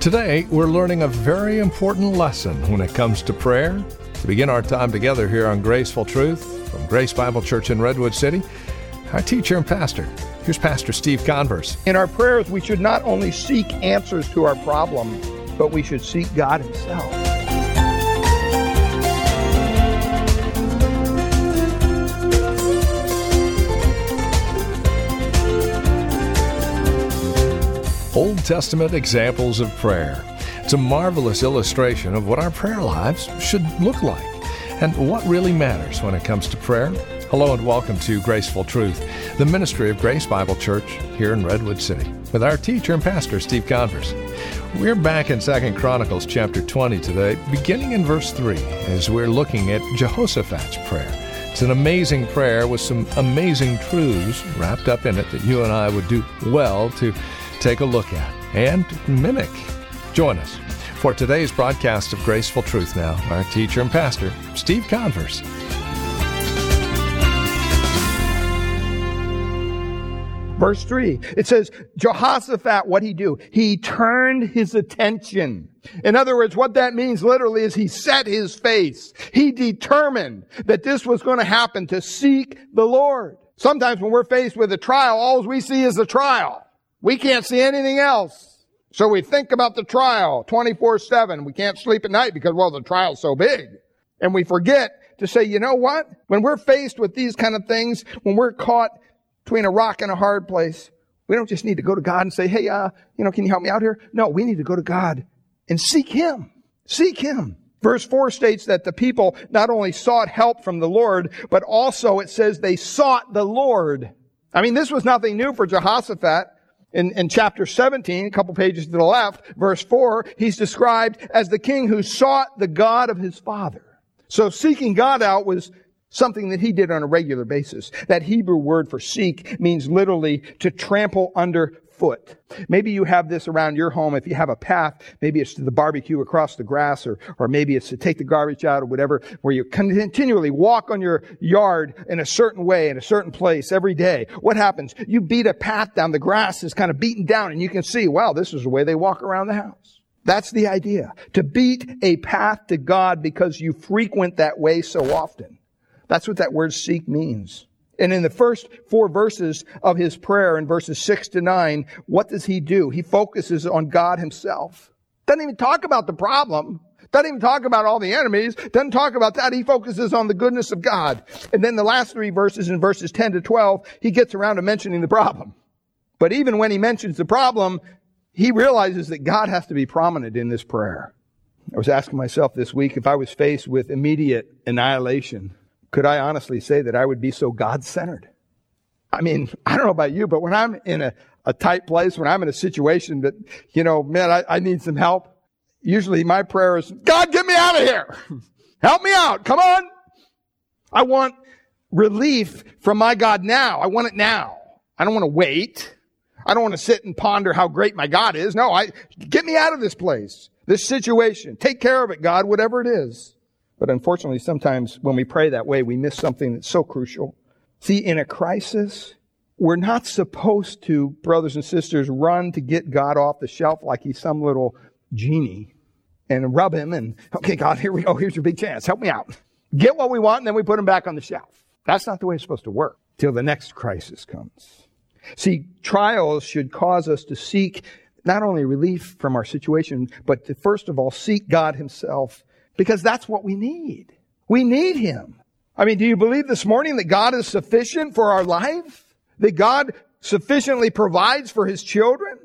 Today, we're learning a very important lesson when it comes to prayer. To begin our time together here on Graceful Truth from Grace Bible Church in Redwood City, our teacher and pastor, here's Pastor Steve Converse. In our prayers, we should not only seek answers to our problem, but we should seek God Himself. Testament examples of prayer. It's a marvelous illustration of what our prayer lives should look like and what really matters when it comes to prayer. Hello and welcome to Graceful Truth, the ministry of Grace Bible Church here in Redwood City, with our teacher and pastor Steve Converse. We're back in Second Chronicles chapter 20 today, beginning in verse 3, as we're looking at Jehoshaphat's prayer. It's an amazing prayer with some amazing truths wrapped up in it that you and I would do well to take a look at and mimic. Join us for today's broadcast of Graceful Truth now, our teacher and pastor, Steve Converse. Verse 3, it says, Jehoshaphat, what he do? He turned his attention. In other words, what that means literally is he set his face. He determined that this was going to happen to seek the Lord. Sometimes when we're faced with a trial, all we see is the trial. We can't see anything else. So we think about the trial 24-7. We can't sleep at night because, well, the trial's so big. And we forget to say, you know what? When we're faced with these kind of things, when we're caught between a rock and a hard place, we don't just need to go to God and say, hey, uh, you know, can you help me out here? No, we need to go to God and seek Him. Seek Him. Verse 4 states that the people not only sought help from the Lord, but also it says they sought the Lord. I mean, this was nothing new for Jehoshaphat. In, in chapter 17, a couple pages to the left, verse 4, he's described as the king who sought the God of his father. So seeking God out was something that he did on a regular basis. That Hebrew word for seek means literally to trample under foot. Maybe you have this around your home. If you have a path, maybe it's to the barbecue across the grass or, or maybe it's to take the garbage out or whatever, where you continually walk on your yard in a certain way, in a certain place every day. What happens? You beat a path down. The grass is kind of beaten down and you can see, wow, this is the way they walk around the house. That's the idea. To beat a path to God because you frequent that way so often. That's what that word seek means. And in the first four verses of his prayer, in verses six to nine, what does he do? He focuses on God himself. Doesn't even talk about the problem. Doesn't even talk about all the enemies. Doesn't talk about that. He focuses on the goodness of God. And then the last three verses, in verses 10 to 12, he gets around to mentioning the problem. But even when he mentions the problem, he realizes that God has to be prominent in this prayer. I was asking myself this week if I was faced with immediate annihilation, could I honestly say that I would be so God centered? I mean, I don't know about you, but when I'm in a, a tight place, when I'm in a situation that, you know, man, I, I need some help, usually my prayer is, God, get me out of here. help me out. Come on. I want relief from my God now. I want it now. I don't want to wait. I don't want to sit and ponder how great my God is. No, I, get me out of this place, this situation. Take care of it, God, whatever it is. But unfortunately, sometimes when we pray that way, we miss something that's so crucial. See, in a crisis, we're not supposed to, brothers and sisters, run to get God off the shelf like he's some little genie and rub him and, okay, God, here we go. Here's your big chance. Help me out. Get what we want and then we put him back on the shelf. That's not the way it's supposed to work till the next crisis comes. See, trials should cause us to seek not only relief from our situation, but to first of all seek God himself because that's what we need. We need Him. I mean, do you believe this morning that God is sufficient for our life? That God sufficiently provides for His children?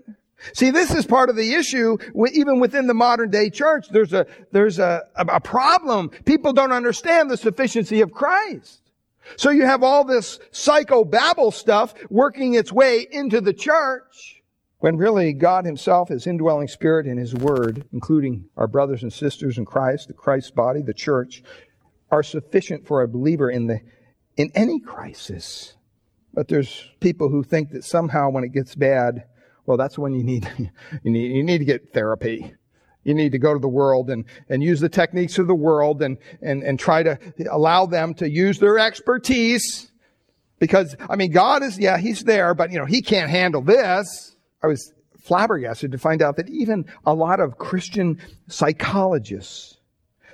See, this is part of the issue, even within the modern day church. There's a, there's a, a problem. People don't understand the sufficiency of Christ. So you have all this psycho-babble stuff working its way into the church when really God himself, his indwelling spirit and his word, including our brothers and sisters in Christ, the Christ's body, the church, are sufficient for a believer in the, in any crisis. But there's people who think that somehow when it gets bad, well, that's when you need, you need, you need to get therapy. You need to go to the world and, and use the techniques of the world and, and, and try to allow them to use their expertise. Because, I mean, God is, yeah, He's there, but, you know, He can't handle this. I was flabbergasted to find out that even a lot of Christian psychologists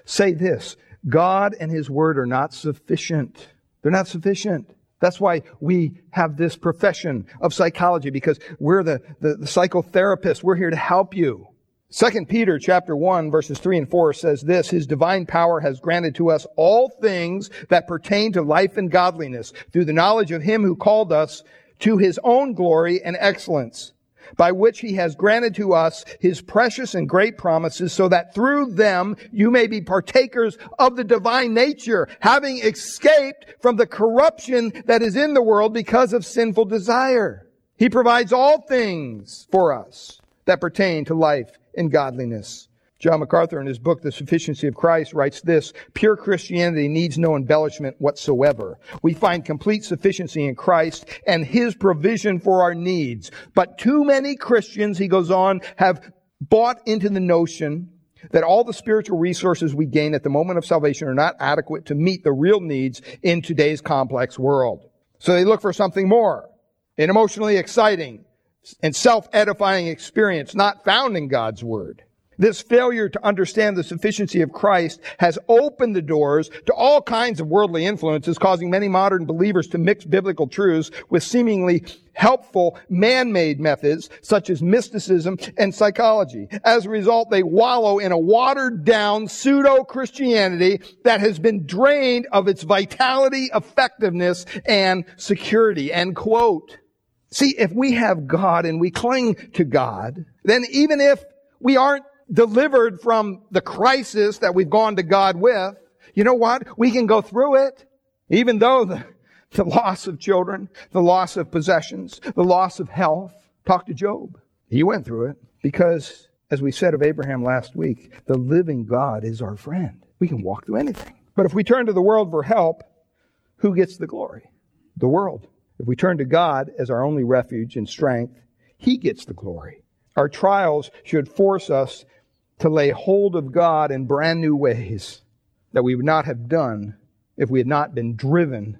say this God and His Word are not sufficient. They're not sufficient. That's why we have this profession of psychology because we're the, the, the psychotherapists. We're here to help you. Second Peter chapter 1 verses 3 and 4 says this, His divine power has granted to us all things that pertain to life and godliness through the knowledge of Him who called us to His own glory and excellence by which he has granted to us his precious and great promises so that through them you may be partakers of the divine nature, having escaped from the corruption that is in the world because of sinful desire. He provides all things for us that pertain to life and godliness. John MacArthur, in his book, The Sufficiency of Christ, writes this Pure Christianity needs no embellishment whatsoever. We find complete sufficiency in Christ and His provision for our needs. But too many Christians, he goes on, have bought into the notion that all the spiritual resources we gain at the moment of salvation are not adequate to meet the real needs in today's complex world. So they look for something more, an emotionally exciting and self-edifying experience not found in God's Word. This failure to understand the sufficiency of Christ has opened the doors to all kinds of worldly influences, causing many modern believers to mix biblical truths with seemingly helpful man-made methods such as mysticism and psychology. As a result, they wallow in a watered down pseudo-Christianity that has been drained of its vitality, effectiveness, and security. End quote. See, if we have God and we cling to God, then even if we aren't delivered from the crisis that we've gone to God with, you know what? We can go through it. Even though the, the loss of children, the loss of possessions, the loss of health. Talk to Job. He went through it because, as we said of Abraham last week, the living God is our friend. We can walk through anything. But if we turn to the world for help, who gets the glory? The world. If we turn to God as our only refuge and strength, He gets the glory. Our trials should force us to lay hold of God in brand new ways that we would not have done if we had not been driven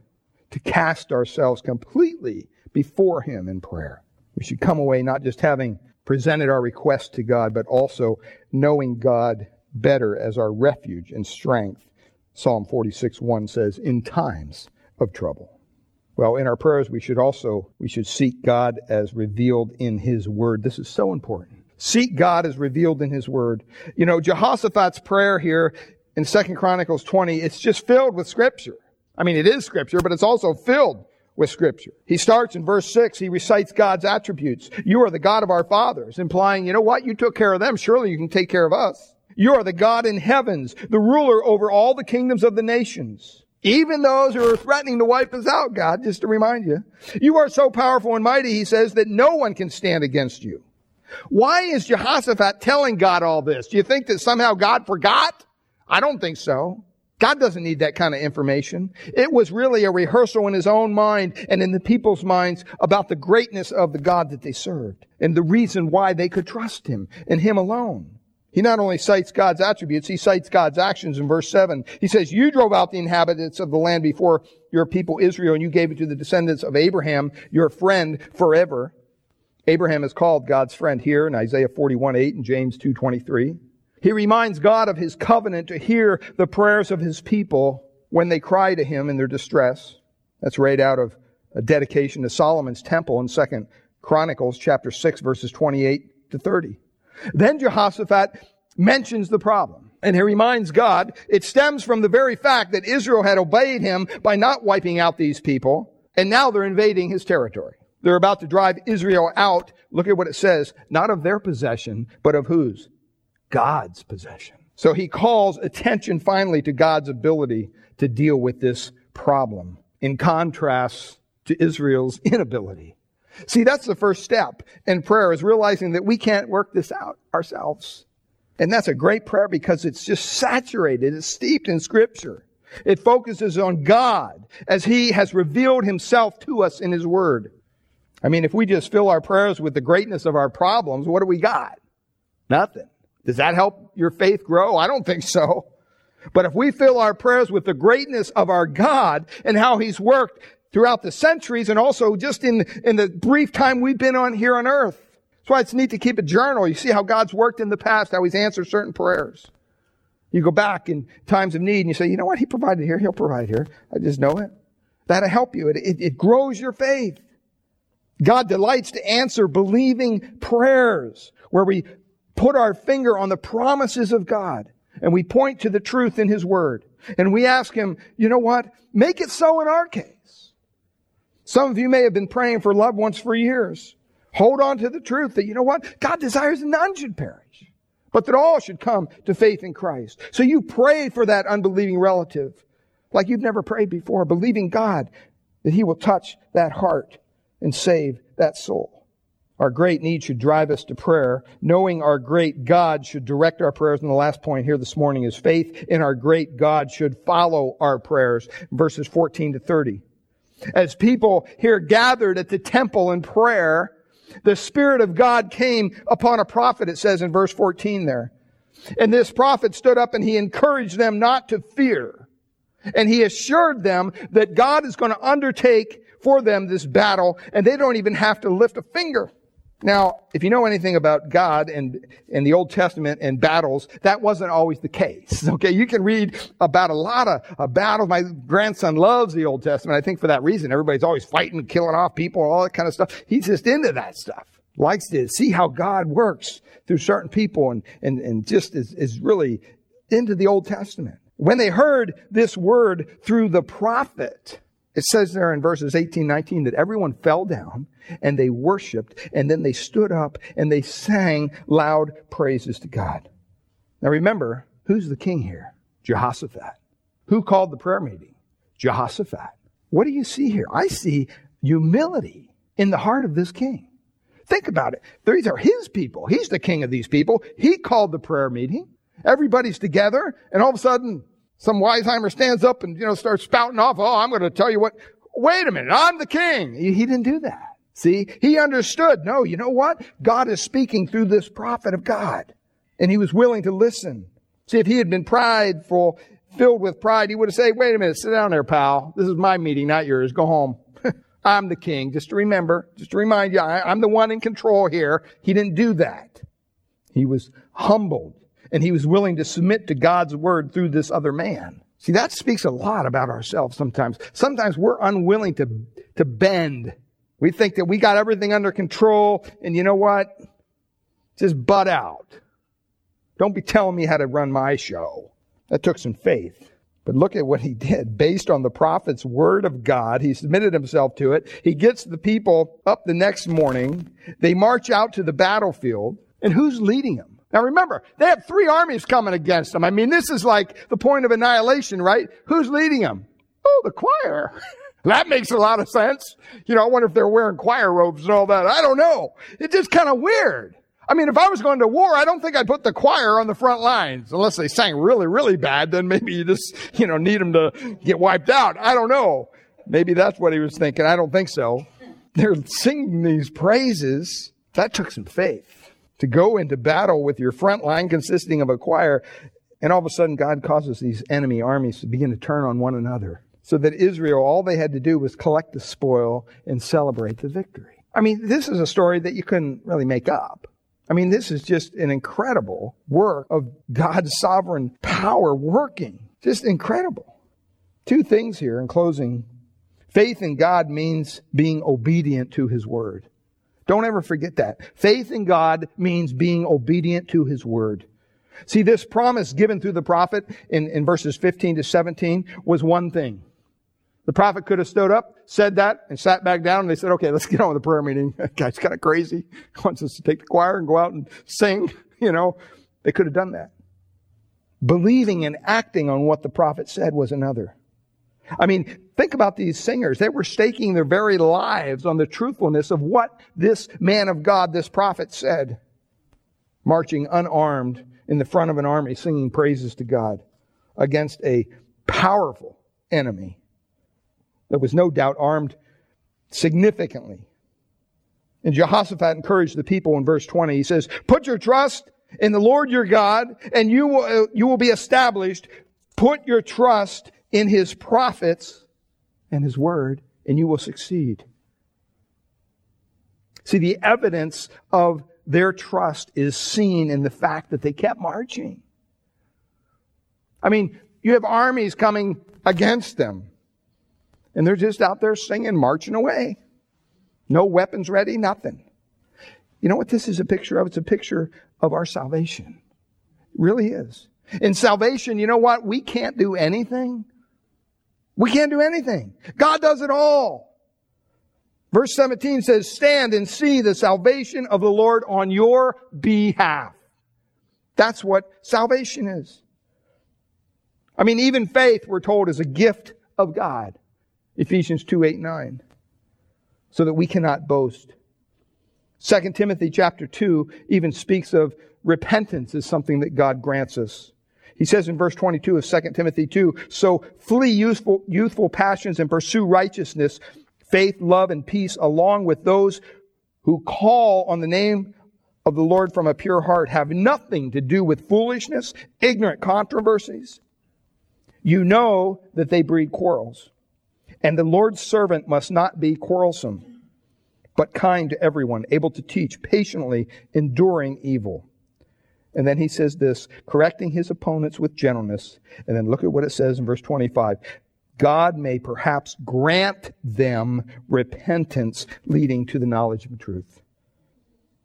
to cast ourselves completely before Him in prayer. We should come away not just having presented our request to God, but also knowing God better as our refuge and strength. Psalm 46 1 says, in times of trouble. Well, in our prayers, we should also, we should seek God as revealed in His Word. This is so important. Seek God as revealed in His Word. You know, Jehoshaphat's prayer here in Second Chronicles 20, it's just filled with Scripture. I mean, it is Scripture, but it's also filled with Scripture. He starts in verse 6, he recites God's attributes. You are the God of our fathers, implying, you know what, you took care of them, surely you can take care of us. You are the God in heavens, the ruler over all the kingdoms of the nations. Even those who are threatening to wipe us out, God, just to remind you. You are so powerful and mighty, he says, that no one can stand against you. Why is Jehoshaphat telling God all this? Do you think that somehow God forgot? I don't think so. God doesn't need that kind of information. It was really a rehearsal in his own mind and in the people's minds about the greatness of the God that they served and the reason why they could trust him and him alone. He not only cites God's attributes, he cites God's actions in verse 7. He says, You drove out the inhabitants of the land before your people Israel, and you gave it to the descendants of Abraham, your friend, forever. Abraham is called God's friend here in Isaiah 41, 8 and James 2.23. He reminds God of his covenant to hear the prayers of his people when they cry to him in their distress. That's right out of a dedication to Solomon's temple in 2nd Chronicles chapter 6 verses 28 to 30. Then Jehoshaphat mentions the problem. And he reminds God it stems from the very fact that Israel had obeyed him by not wiping out these people, and now they're invading his territory. They're about to drive Israel out. Look at what it says. Not of their possession, but of whose? God's possession. So he calls attention finally to God's ability to deal with this problem in contrast to Israel's inability. See, that's the first step in prayer is realizing that we can't work this out ourselves. And that's a great prayer because it's just saturated, it's steeped in scripture. It focuses on God as He has revealed Himself to us in His Word. I mean, if we just fill our prayers with the greatness of our problems, what do we got? Nothing. Does that help your faith grow? I don't think so. But if we fill our prayers with the greatness of our God and how He's worked throughout the centuries and also just in, in the brief time we've been on here on earth, That's why it's neat to keep a journal. You see how God's worked in the past, how He's answered certain prayers. You go back in times of need and you say, you know what? He provided here. He'll provide here. I just know it. That'll help you. It, it, it grows your faith. God delights to answer believing prayers where we put our finger on the promises of God and we point to the truth in His Word. And we ask Him, you know what? Make it so in our case. Some of you may have been praying for loved ones for years. Hold on to the truth that, you know what? God desires that none should perish, but that all should come to faith in Christ. So you pray for that unbelieving relative like you've never prayed before, believing God that He will touch that heart and save that soul. Our great need should drive us to prayer. Knowing our great God should direct our prayers. And the last point here this morning is faith in our great God should follow our prayers. Verses 14 to 30. As people here gathered at the temple in prayer, the Spirit of God came upon a prophet, it says in verse 14 there. And this prophet stood up and he encouraged them not to fear. And he assured them that God is going to undertake for them this battle and they don't even have to lift a finger. Now, if you know anything about God and, and the Old Testament and battles, that wasn't always the case. Okay. You can read about a lot of, of battles. My grandson loves the Old Testament. I think for that reason, everybody's always fighting, killing off people, all that kind of stuff. He's just into that stuff. Likes to see how God works through certain people and, and, and just is, is really into the Old Testament. When they heard this word through the prophet, it says there in verses 18, 19 that everyone fell down and they worshiped and then they stood up and they sang loud praises to God. Now remember, who's the king here? Jehoshaphat. Who called the prayer meeting? Jehoshaphat. What do you see here? I see humility in the heart of this king. Think about it. These are his people. He's the king of these people. He called the prayer meeting. Everybody's together and all of a sudden some Weisheimer stands up and, you know, starts spouting off. Oh, I'm going to tell you what. Wait a minute. I'm the king. He, didn't do that. See, he understood. No, you know what? God is speaking through this prophet of God. And he was willing to listen. See, if he had been prideful, filled with pride, he would have said, wait a minute, sit down there, pal. This is my meeting, not yours. Go home. I'm the king. Just to remember, just to remind you, I'm the one in control here. He didn't do that. He was humbled and he was willing to submit to God's word through this other man. See, that speaks a lot about ourselves sometimes. Sometimes we're unwilling to, to bend. We think that we got everything under control, and you know what? Just butt out. Don't be telling me how to run my show. That took some faith. But look at what he did. Based on the prophet's word of God, he submitted himself to it. He gets the people up the next morning. They march out to the battlefield. And who's leading them? Now remember, they have three armies coming against them. I mean, this is like the point of annihilation, right? Who's leading them? Oh, the choir. that makes a lot of sense. You know, I wonder if they're wearing choir robes and all that. I don't know. It's just kind of weird. I mean, if I was going to war, I don't think I'd put the choir on the front lines unless they sang really, really bad. Then maybe you just, you know, need them to get wiped out. I don't know. Maybe that's what he was thinking. I don't think so. They're singing these praises. That took some faith to go into battle with your front line consisting of a choir. And all of a sudden, God causes these enemy armies to begin to turn on one another. So that Israel, all they had to do was collect the spoil and celebrate the victory. I mean, this is a story that you couldn't really make up. I mean, this is just an incredible work of God's sovereign power working. Just incredible. Two things here in closing. Faith in God means being obedient to His word. Don't ever forget that. Faith in God means being obedient to His Word. See, this promise given through the prophet in, in verses 15 to 17 was one thing. The prophet could have stood up, said that, and sat back down, and they said, okay, let's get on with the prayer meeting. That guy's kind of crazy. He wants us to take the choir and go out and sing, you know. They could have done that. Believing and acting on what the prophet said was another. I mean, think about these singers. They were staking their very lives on the truthfulness of what this man of God, this prophet said, marching unarmed in the front of an army, singing praises to God against a powerful enemy that was no doubt armed significantly. And Jehoshaphat encouraged the people in verse 20. He says, Put your trust in the Lord your God, and you will, you will be established. Put your trust in his prophets and his word, and you will succeed. See, the evidence of their trust is seen in the fact that they kept marching. I mean, you have armies coming against them. And they're just out there singing, marching away. No weapons ready, nothing. You know what this is a picture of? It's a picture of our salvation. It really is. In salvation, you know what? We can't do anything. We can't do anything. God does it all. Verse 17 says, stand and see the salvation of the Lord on your behalf. That's what salvation is. I mean, even faith, we're told, is a gift of God. Ephesians 2, 8, 9. So that we cannot boast. 2 Timothy chapter 2 even speaks of repentance as something that God grants us. He says in verse 22 of 2 Timothy 2, so flee youthful, youthful passions and pursue righteousness, faith, love, and peace along with those who call on the name of the Lord from a pure heart have nothing to do with foolishness, ignorant controversies. You know that they breed quarrels. And the Lord's servant must not be quarrelsome, but kind to everyone, able to teach, patiently enduring evil. And then he says this, correcting his opponents with gentleness. And then look at what it says in verse 25. God may perhaps grant them repentance leading to the knowledge of truth.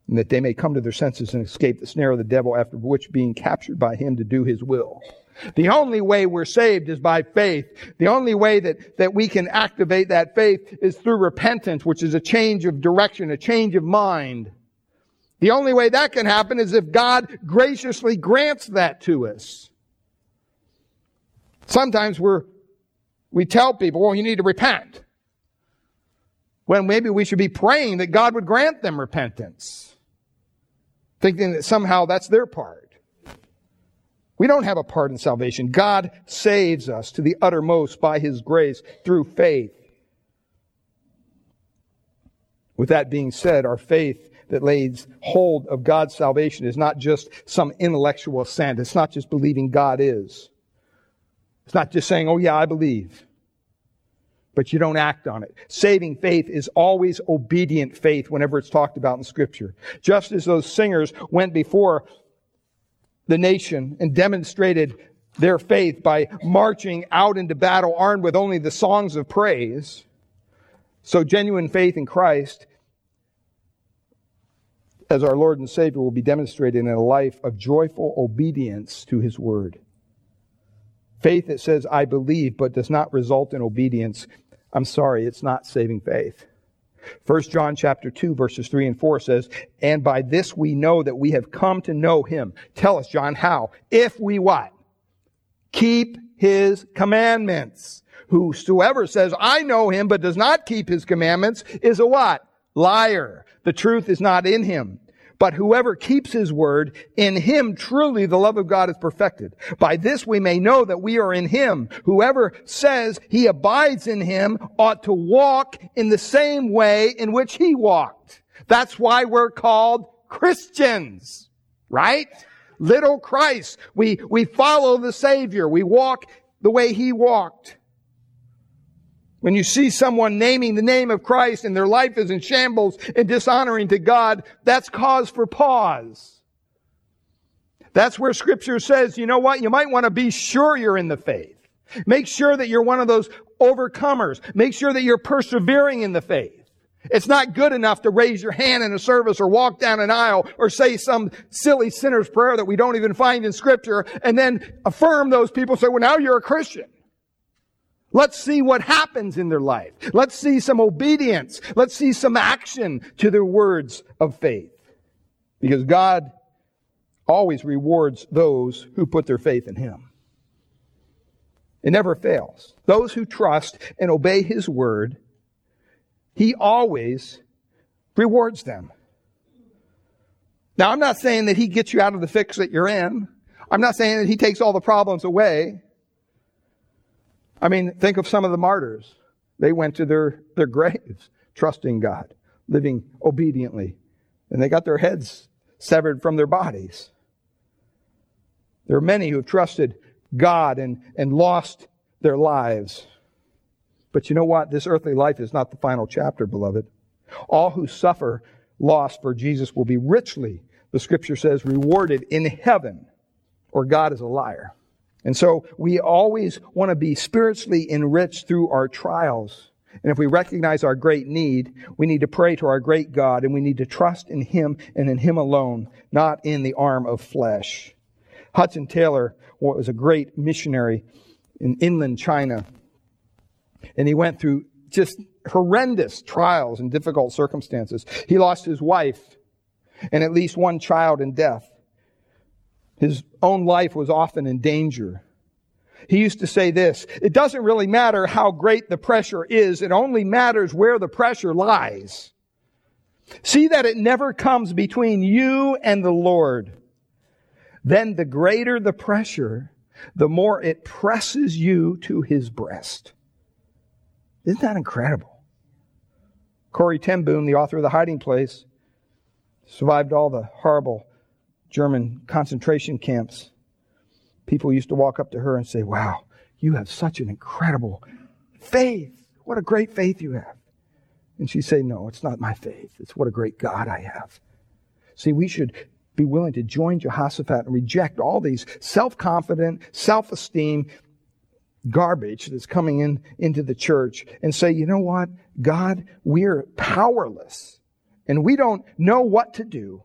And that they may come to their senses and escape the snare of the devil after which being captured by him to do his will. The only way we're saved is by faith. The only way that, that we can activate that faith is through repentance, which is a change of direction, a change of mind. The only way that can happen is if God graciously grants that to us. Sometimes we're, we tell people, well, you need to repent. When maybe we should be praying that God would grant them repentance. Thinking that somehow that's their part. We don't have a part in salvation. God saves us to the uttermost by His grace through faith. With that being said, our faith that lays hold of God's salvation is not just some intellectual assent. It's not just believing God is. It's not just saying, oh yeah, I believe. But you don't act on it. Saving faith is always obedient faith whenever it's talked about in scripture. Just as those singers went before the nation and demonstrated their faith by marching out into battle armed with only the songs of praise. So genuine faith in Christ as our Lord and Savior will be demonstrated in a life of joyful obedience to His Word. Faith that says, I believe, but does not result in obedience, I'm sorry, it's not saving faith. 1 John chapter 2 verses 3 and 4 says, And by this we know that we have come to know Him. Tell us, John, how? If we what? Keep His commandments. Whosoever says, I know Him, but does not keep His commandments is a what? Liar. The truth is not in him. But whoever keeps his word, in him truly the love of God is perfected. By this we may know that we are in him. Whoever says he abides in him ought to walk in the same way in which he walked. That's why we're called Christians, right? Little Christ. We, we follow the Savior. We walk the way he walked. When you see someone naming the name of Christ and their life is in shambles and dishonoring to God, that's cause for pause. That's where scripture says, you know what? You might want to be sure you're in the faith. Make sure that you're one of those overcomers. Make sure that you're persevering in the faith. It's not good enough to raise your hand in a service or walk down an aisle or say some silly sinner's prayer that we don't even find in scripture and then affirm those people say, well, now you're a Christian. Let's see what happens in their life. Let's see some obedience. Let's see some action to their words of faith. Because God always rewards those who put their faith in Him. It never fails. Those who trust and obey His word, He always rewards them. Now, I'm not saying that He gets you out of the fix that you're in. I'm not saying that He takes all the problems away. I mean, think of some of the martyrs. They went to their, their graves trusting God, living obediently, and they got their heads severed from their bodies. There are many who have trusted God and, and lost their lives. But you know what? This earthly life is not the final chapter, beloved. All who suffer loss for Jesus will be richly, the scripture says, rewarded in heaven, or God is a liar. And so we always want to be spiritually enriched through our trials. And if we recognize our great need, we need to pray to our great God and we need to trust in Him and in Him alone, not in the arm of flesh. Hudson Taylor was a great missionary in inland China. And he went through just horrendous trials and difficult circumstances. He lost his wife and at least one child in death. His own life was often in danger. He used to say this, it doesn't really matter how great the pressure is, it only matters where the pressure lies. See that it never comes between you and the Lord. Then the greater the pressure, the more it presses you to his breast. Isn't that incredible? Corrie ten the author of The Hiding Place, survived all the horrible German concentration camps. People used to walk up to her and say, Wow, you have such an incredible faith. What a great faith you have. And she'd say, No, it's not my faith. It's what a great God I have. See, we should be willing to join Jehoshaphat and reject all these self-confident, self-esteem garbage that's coming in into the church and say, you know what? God, we're powerless and we don't know what to do.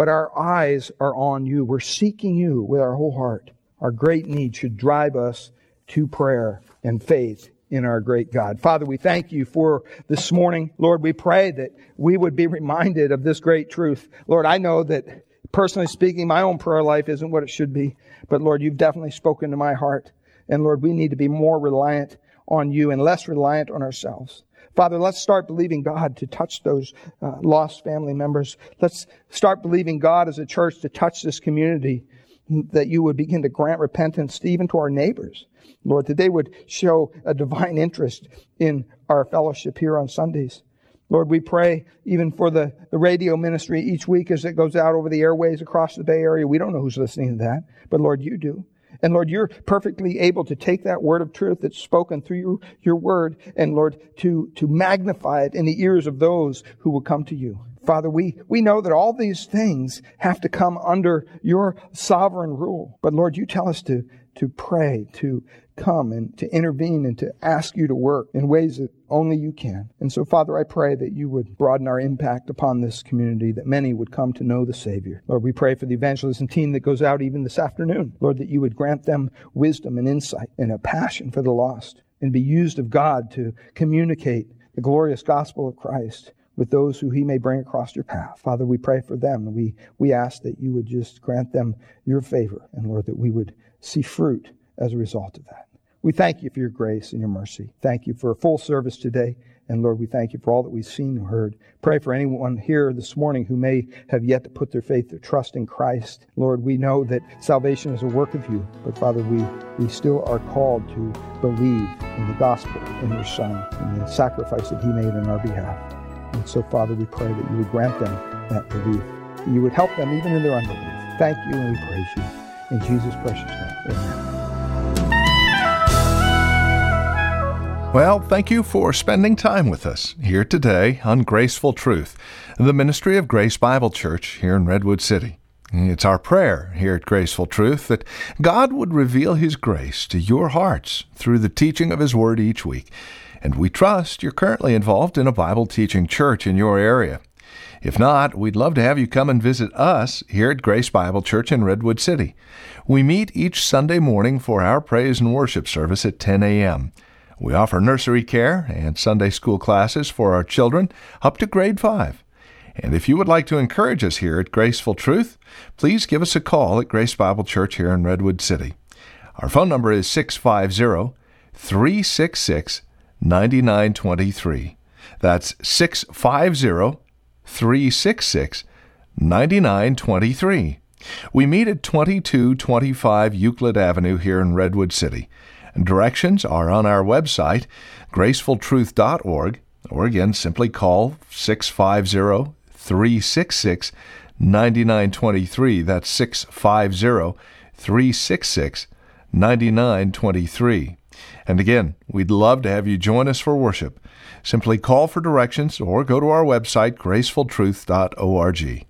But our eyes are on you. We're seeking you with our whole heart. Our great need should drive us to prayer and faith in our great God. Father, we thank you for this morning. Lord, we pray that we would be reminded of this great truth. Lord, I know that personally speaking, my own prayer life isn't what it should be, but Lord, you've definitely spoken to my heart. And Lord, we need to be more reliant on you and less reliant on ourselves. Father, let's start believing God to touch those uh, lost family members. Let's start believing God as a church to touch this community, that you would begin to grant repentance even to our neighbors. Lord, that they would show a divine interest in our fellowship here on Sundays. Lord, we pray even for the, the radio ministry each week as it goes out over the airways across the Bay Area. We don't know who's listening to that, but Lord, you do. And Lord, you're perfectly able to take that word of truth that's spoken through your, your word and Lord, to, to magnify it in the ears of those who will come to you. Father, we, we know that all these things have to come under your sovereign rule. But Lord, you tell us to, to pray, to come and to intervene and to ask you to work in ways that only you can. And so, Father, I pray that you would broaden our impact upon this community, that many would come to know the Savior. Lord, we pray for the evangelism team that goes out even this afternoon. Lord, that you would grant them wisdom and insight and a passion for the lost and be used of God to communicate the glorious gospel of Christ with those who he may bring across your path. Father, we pray for them. We, we ask that you would just grant them your favor, and Lord, that we would see fruit as a result of that. We thank you for your grace and your mercy. Thank you for a full service today. And Lord, we thank you for all that we've seen and heard. Pray for anyone here this morning who may have yet to put their faith, their trust in Christ. Lord, we know that salvation is a work of you, but Father, we, we still are called to believe in the gospel, in your Son, and the sacrifice that he made on our behalf. And so, Father, we pray that you would grant them that belief, you would help them even in their unbelief. Thank you and we praise you. In Jesus' precious name, amen. Well, thank you for spending time with us here today on Graceful Truth, the ministry of Grace Bible Church here in Redwood City. It's our prayer here at Graceful Truth that God would reveal His grace to your hearts through the teaching of His Word each week. And we trust you're currently involved in a Bible teaching church in your area. If not, we'd love to have you come and visit us here at Grace Bible Church in Redwood City. We meet each Sunday morning for our praise and worship service at 10 a.m. We offer nursery care and Sunday school classes for our children up to grade 5. And if you would like to encourage us here at Graceful Truth, please give us a call at Grace Bible Church here in Redwood City. Our phone number is 650 366 9923. That's 650 366 9923. We meet at 2225 Euclid Avenue here in Redwood City. Directions are on our website, gracefultruth.org, or again, simply call 650 366 9923. That's 650 366 9923. And again, we'd love to have you join us for worship. Simply call for directions or go to our website, gracefultruth.org.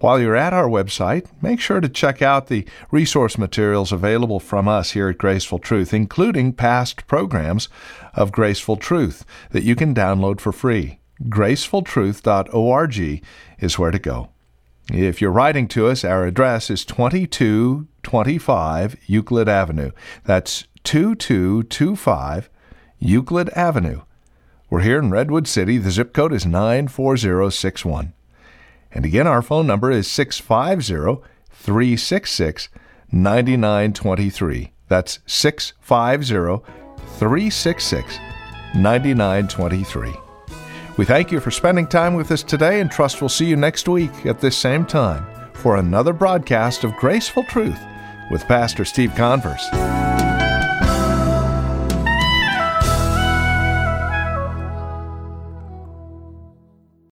While you're at our website, make sure to check out the resource materials available from us here at Graceful Truth, including past programs of Graceful Truth that you can download for free. gracefultruth.org is where to go. If you're writing to us, our address is 2225 Euclid Avenue. That's 2225 Euclid Avenue. We're here in Redwood City. The zip code is 94061. And again, our phone number is 650 366 9923. That's 650 366 9923. We thank you for spending time with us today and trust we'll see you next week at this same time for another broadcast of Graceful Truth with Pastor Steve Converse.